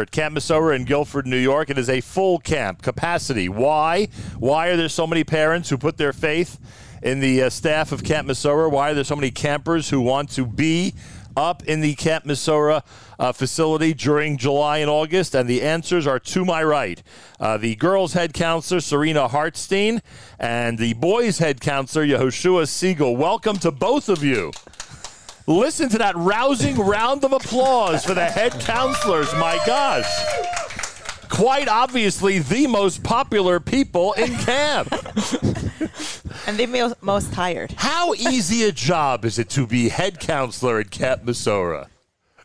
At Camp Mesorah in Guilford, New York. It is a full camp capacity. Why? Why are there so many parents who put their faith in the uh, staff of Camp Mesorah? Why are there so many campers who want to be up in the Camp Mesorah uh, facility during July and August? And the answers are to my right. Uh, the girls' head counselor, Serena Hartstein, and the boys' head counselor, Yehoshua Siegel. Welcome to both of you. Listen to that rousing round of applause for the head counselors. My gosh. Quite obviously, the most popular people in camp. And the mo- most tired. How easy a job is it to be head counselor at Camp Mesorah?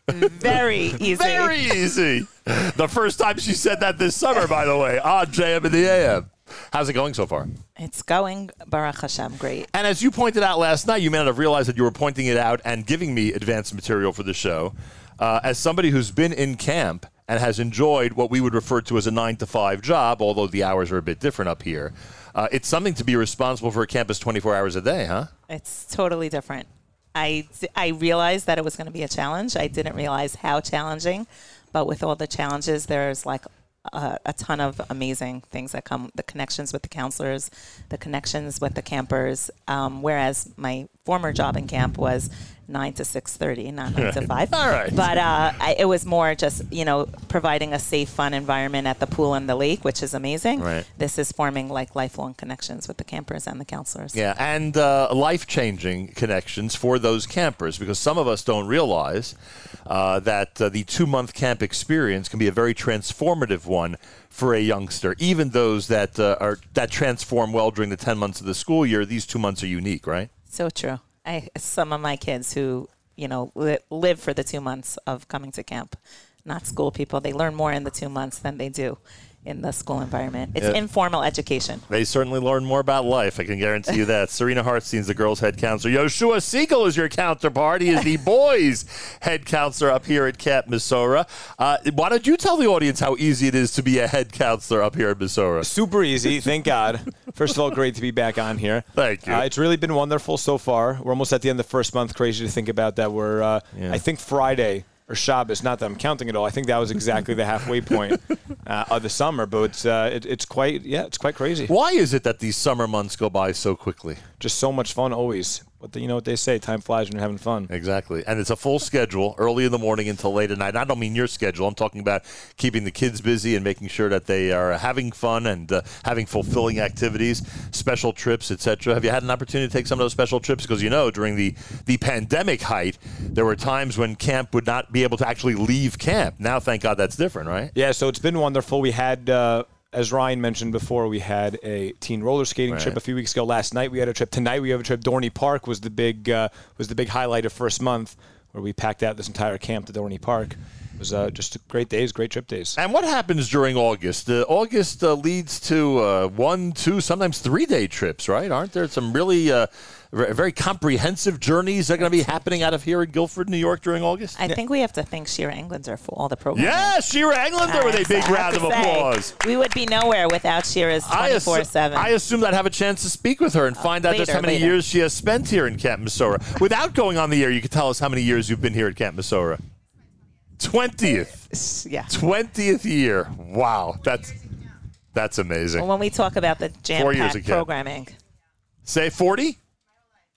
Very easy. Very easy. The first time she said that this summer, by the way, on JM in the AM. How's it going so far? It's going, Baruch Hashem, great. And as you pointed out last night, you may not have realized that you were pointing it out and giving me advanced material for the show. Uh, as somebody who's been in camp and has enjoyed what we would refer to as a nine to five job, although the hours are a bit different up here, uh, it's something to be responsible for a campus 24 hours a day, huh? It's totally different. I, I realized that it was going to be a challenge. I didn't realize how challenging, but with all the challenges, there's like a, a ton of amazing things that come the connections with the counselors, the connections with the campers. Um, whereas my former job in camp was nine to six thirty, not nine to five. All right. But uh, I, it was more just you know providing a safe, fun environment at the pool and the lake, which is amazing. Right. This is forming like lifelong connections with the campers and the counselors. Yeah, and uh, life changing connections for those campers because some of us don't realize uh, that uh, the two month camp experience can be a very transformative one for a youngster. Even those that uh, are that transform well during the 10 months of the school year, these two months are unique, right? So true. I some of my kids who you know li- live for the two months of coming to camp, not school people. They learn more in the two months than they do in the school environment. It's Yeah. informal education. They certainly learn more about life. I can guarantee you that. Serena Hartstein's the girls' head counselor. Yoshua Siegel is your counterpart. He is the boys' head counselor up here at Camp Mesorah. Uh, why don't you tell the audience how easy it is to be a head counselor up here at Mesorah? Super easy, thank God. First of all, great to be back on here. Thank you. Uh, it's really been wonderful so far. We're almost at the end of the first month. Crazy to think about that. We're, uh, Yeah. I think Friday or Shabbos. Not that I'm counting at all. I think that was exactly the halfway point uh, of the summer. But it's, uh, it, it's quite, yeah, it's quite crazy. Why is it that these summer months go by so quickly? Just so much fun always. But the, you know what they say, time flies when you're having fun. Exactly. And it's a full schedule, early in the morning until late at night. I don't mean your schedule. I'm talking about keeping the kids busy and making sure that they are having fun and uh, having fulfilling activities, special trips, etc. Have you had an opportunity to take some of those special trips? Because you know, during the, the pandemic height, there were times when camp would not be able to actually leave camp. Now, thank God that's different, right? Yeah, so it's been wonderful. We had, uh, as Ryan mentioned before, we had a teen roller skating Right. trip a few weeks ago. Last night we had a trip. Tonight we have a trip. Dorney Park was the big uh, was the big highlight of first month, where we packed out this entire camp to Dorney Park. It was uh, just great days, great trip days. And what happens during August? Uh, August uh, leads to uh, one, two, sometimes three day trips, right? Aren't there some really uh, very comprehensive journeys that are going to be happening out of here in Guilford, New York during August? I think we have to thank Shira Englander for all the programs. Yeah, Shira Englander with a big round of applause. We would be nowhere without Shira's I assu- 24 7. I assumed I'd have a chance to speak with her and find out just how many later. years she has spent here in Camp Mesorah. Without going on the air, you could tell us how many years you've been here at Camp Mesorah. Twentieth, Yeah. twentieth year. Wow, that's that's amazing. Well, when we talk about the Four years jam packed programming, Say forty.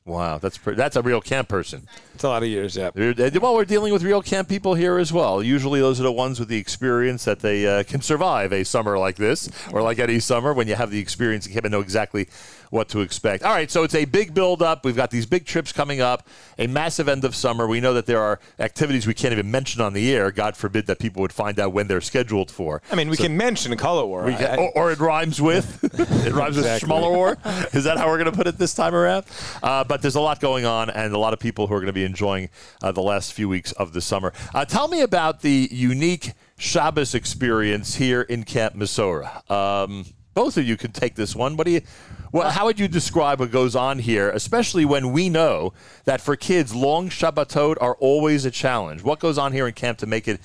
Wow, that's pre- that's a real camp person. It's a lot of years, yeah. Well, we're dealing with real camp people here as well. Usually, those are the ones with the experience that they uh, can survive a summer like this, or like any summer when you have the experience and can know exactly what to expect. All right, so it's a big build up. We've got these big trips coming up, a massive end of summer. We know that there are activities we can't even mention on the air. God forbid that people would find out when they're scheduled for. I mean, we can mention Color War. I- or, or it rhymes with it rhymes Exactly. with Schmuller War. Is that how we're going to put it this time around? Uh, but there's a lot going on, and a lot of people who are going to be enjoying uh, the last few weeks of the summer. Uh, tell me about the unique Shabbos experience here in Camp Mesorah. Um, both of you can take this one. What do you? Well, how would you describe what goes on here, especially when we know that for kids, long Shabbatot are always a challenge? What goes on here in camp to make it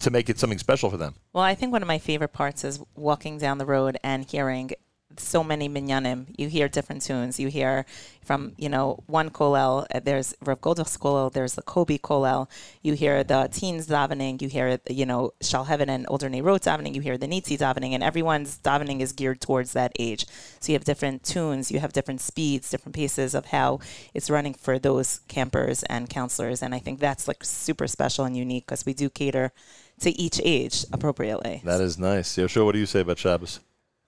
to make it something special for them? well, I think one of my favorite parts is walking down the road and hearing so many minyanim. You hear different tunes. You hear from you know one kollel. uh, There's Rav Goldach's kollel. There's the Kobe kollel. You hear the teens davening. You hear you know Shalheven and Older Neirot davening. You hear the Nitzi davening, and everyone's davening is geared towards that age. So you have different tunes. You have different speeds, different paces of how it's running for those campers and counselors. And I think that's like super special and unique because we do cater to each age appropriately. That is nice. Yoshua, what do you say about Shabbos?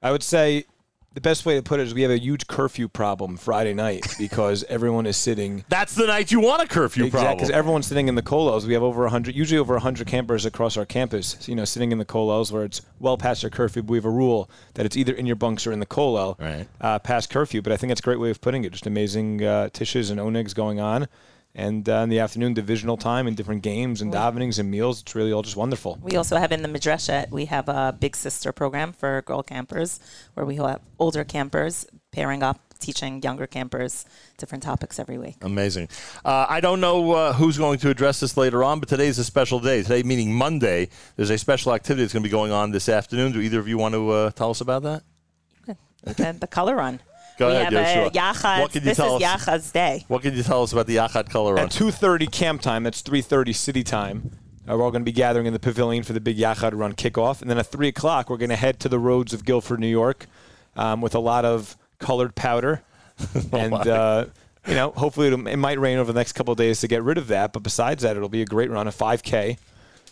I would say the best way to put it is we have a huge curfew problem Friday night because everyone is sitting. That's the night you want a curfew Because problem. Because everyone's sitting in the colos. We have over 100, usually over 100 campers across our campus, you know, sitting in the colos where it's well past their curfew. But we have a rule that it's either in your bunks or in the colo Right. uh, past curfew. But I think that's a great way of putting it. Just amazing uh, tishes and onigs going on. And uh, in the afternoon, divisional time and different games and davenings and meals. It's really all just wonderful. We also have in the Madreshet, we have a big sister program for girl campers where we have older campers pairing up, teaching younger campers different topics every week. Amazing. Uh, I don't know uh, who's going to address this later on, but today's a special day. Today, meaning Monday, there's a special activity that's going to be going on this afternoon. Do either of you want to uh, tell us about that? the, the color run. Go we ahead, have Yoshua. a Yachad. What can you this tell is us? Yachad's day. What can you tell us about the Yachad Color Run? At 2.30 camp time, that's 3.30 city time, uh, we're all going to be gathering in the pavilion for the big Yachad Run kickoff. And then at 3 o'clock, we're going to head to the roads of Guilford, New York um, with a lot of colored powder. and, uh, you know, hopefully it'll, it might rain over the next couple of days to get rid of that. But besides that, it'll be a great run, a 5K.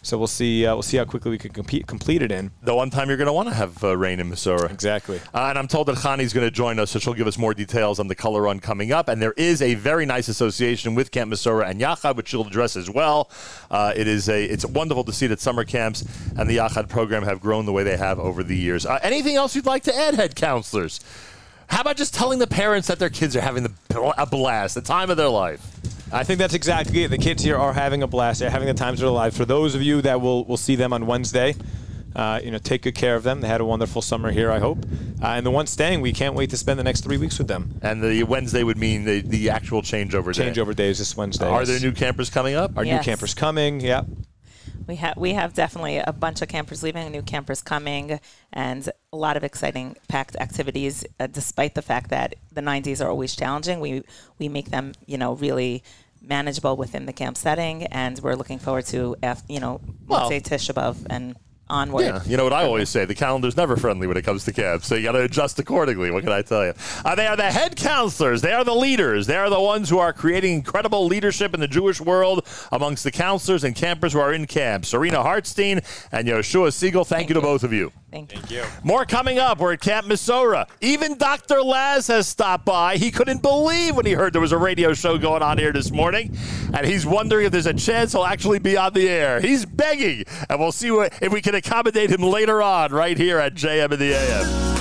So we'll see. Uh, we'll see how quickly we can compete, complete it in. the one time you're going to want to have uh, rain in Mesorah. Exactly. Uh, and I'm told that Khani's going to join us, so she'll give us more details on the color run coming up. And there is a very nice association with Camp Mesorah and Yachad, which she'll address as well. Uh, it is a it's wonderful to see that summer camps and the Yachad program have grown the way they have over the years. Uh, anything else you'd like to add, head counselors? How about just telling the parents that their kids are having the, a blast, the time of their life? I think that's exactly it. The kids here are having a blast. They're having the times of their lives. For those of you that will will see them on Wednesday, uh, you know, take good care of them. They had a wonderful summer here, I hope. Uh, and the ones staying, we can't wait to spend the next three weeks with them. And the Wednesday would mean the, the actual changeover day. Changeover day is this Wednesday. Are yes. there new campers coming up? Our Yes. new campers coming? Yeah. We have we have definitely a bunch of campers leaving, new campers coming, and a lot of exciting packed activities. Uh, despite the fact that the Nine Days are always challenging, we we make them you know really manageable within the camp setting, and we're looking forward to af- you know Well- let's say Tisha B'Av and onward. Yeah, you know what I always say: the calendar's never friendly when it comes to camp, so you got to adjust accordingly. What can I tell you? Uh, they are the head counselors. They are the leaders. They are the ones who are creating incredible leadership in the Jewish world amongst the counselors and campers who are in camp. Serena Hartstein and Yoshua Siegel. Thank, you to both of you. Thank you. you. More coming up. We're at Camp Mesorah. Even Dr. Laz has stopped by. He couldn't believe when he heard there was a radio show going on here this morning, and he's wondering if there's a chance he'll actually be on the air. He's begging, and we'll see what, if we can accommodate him later on right here at JM in the AM.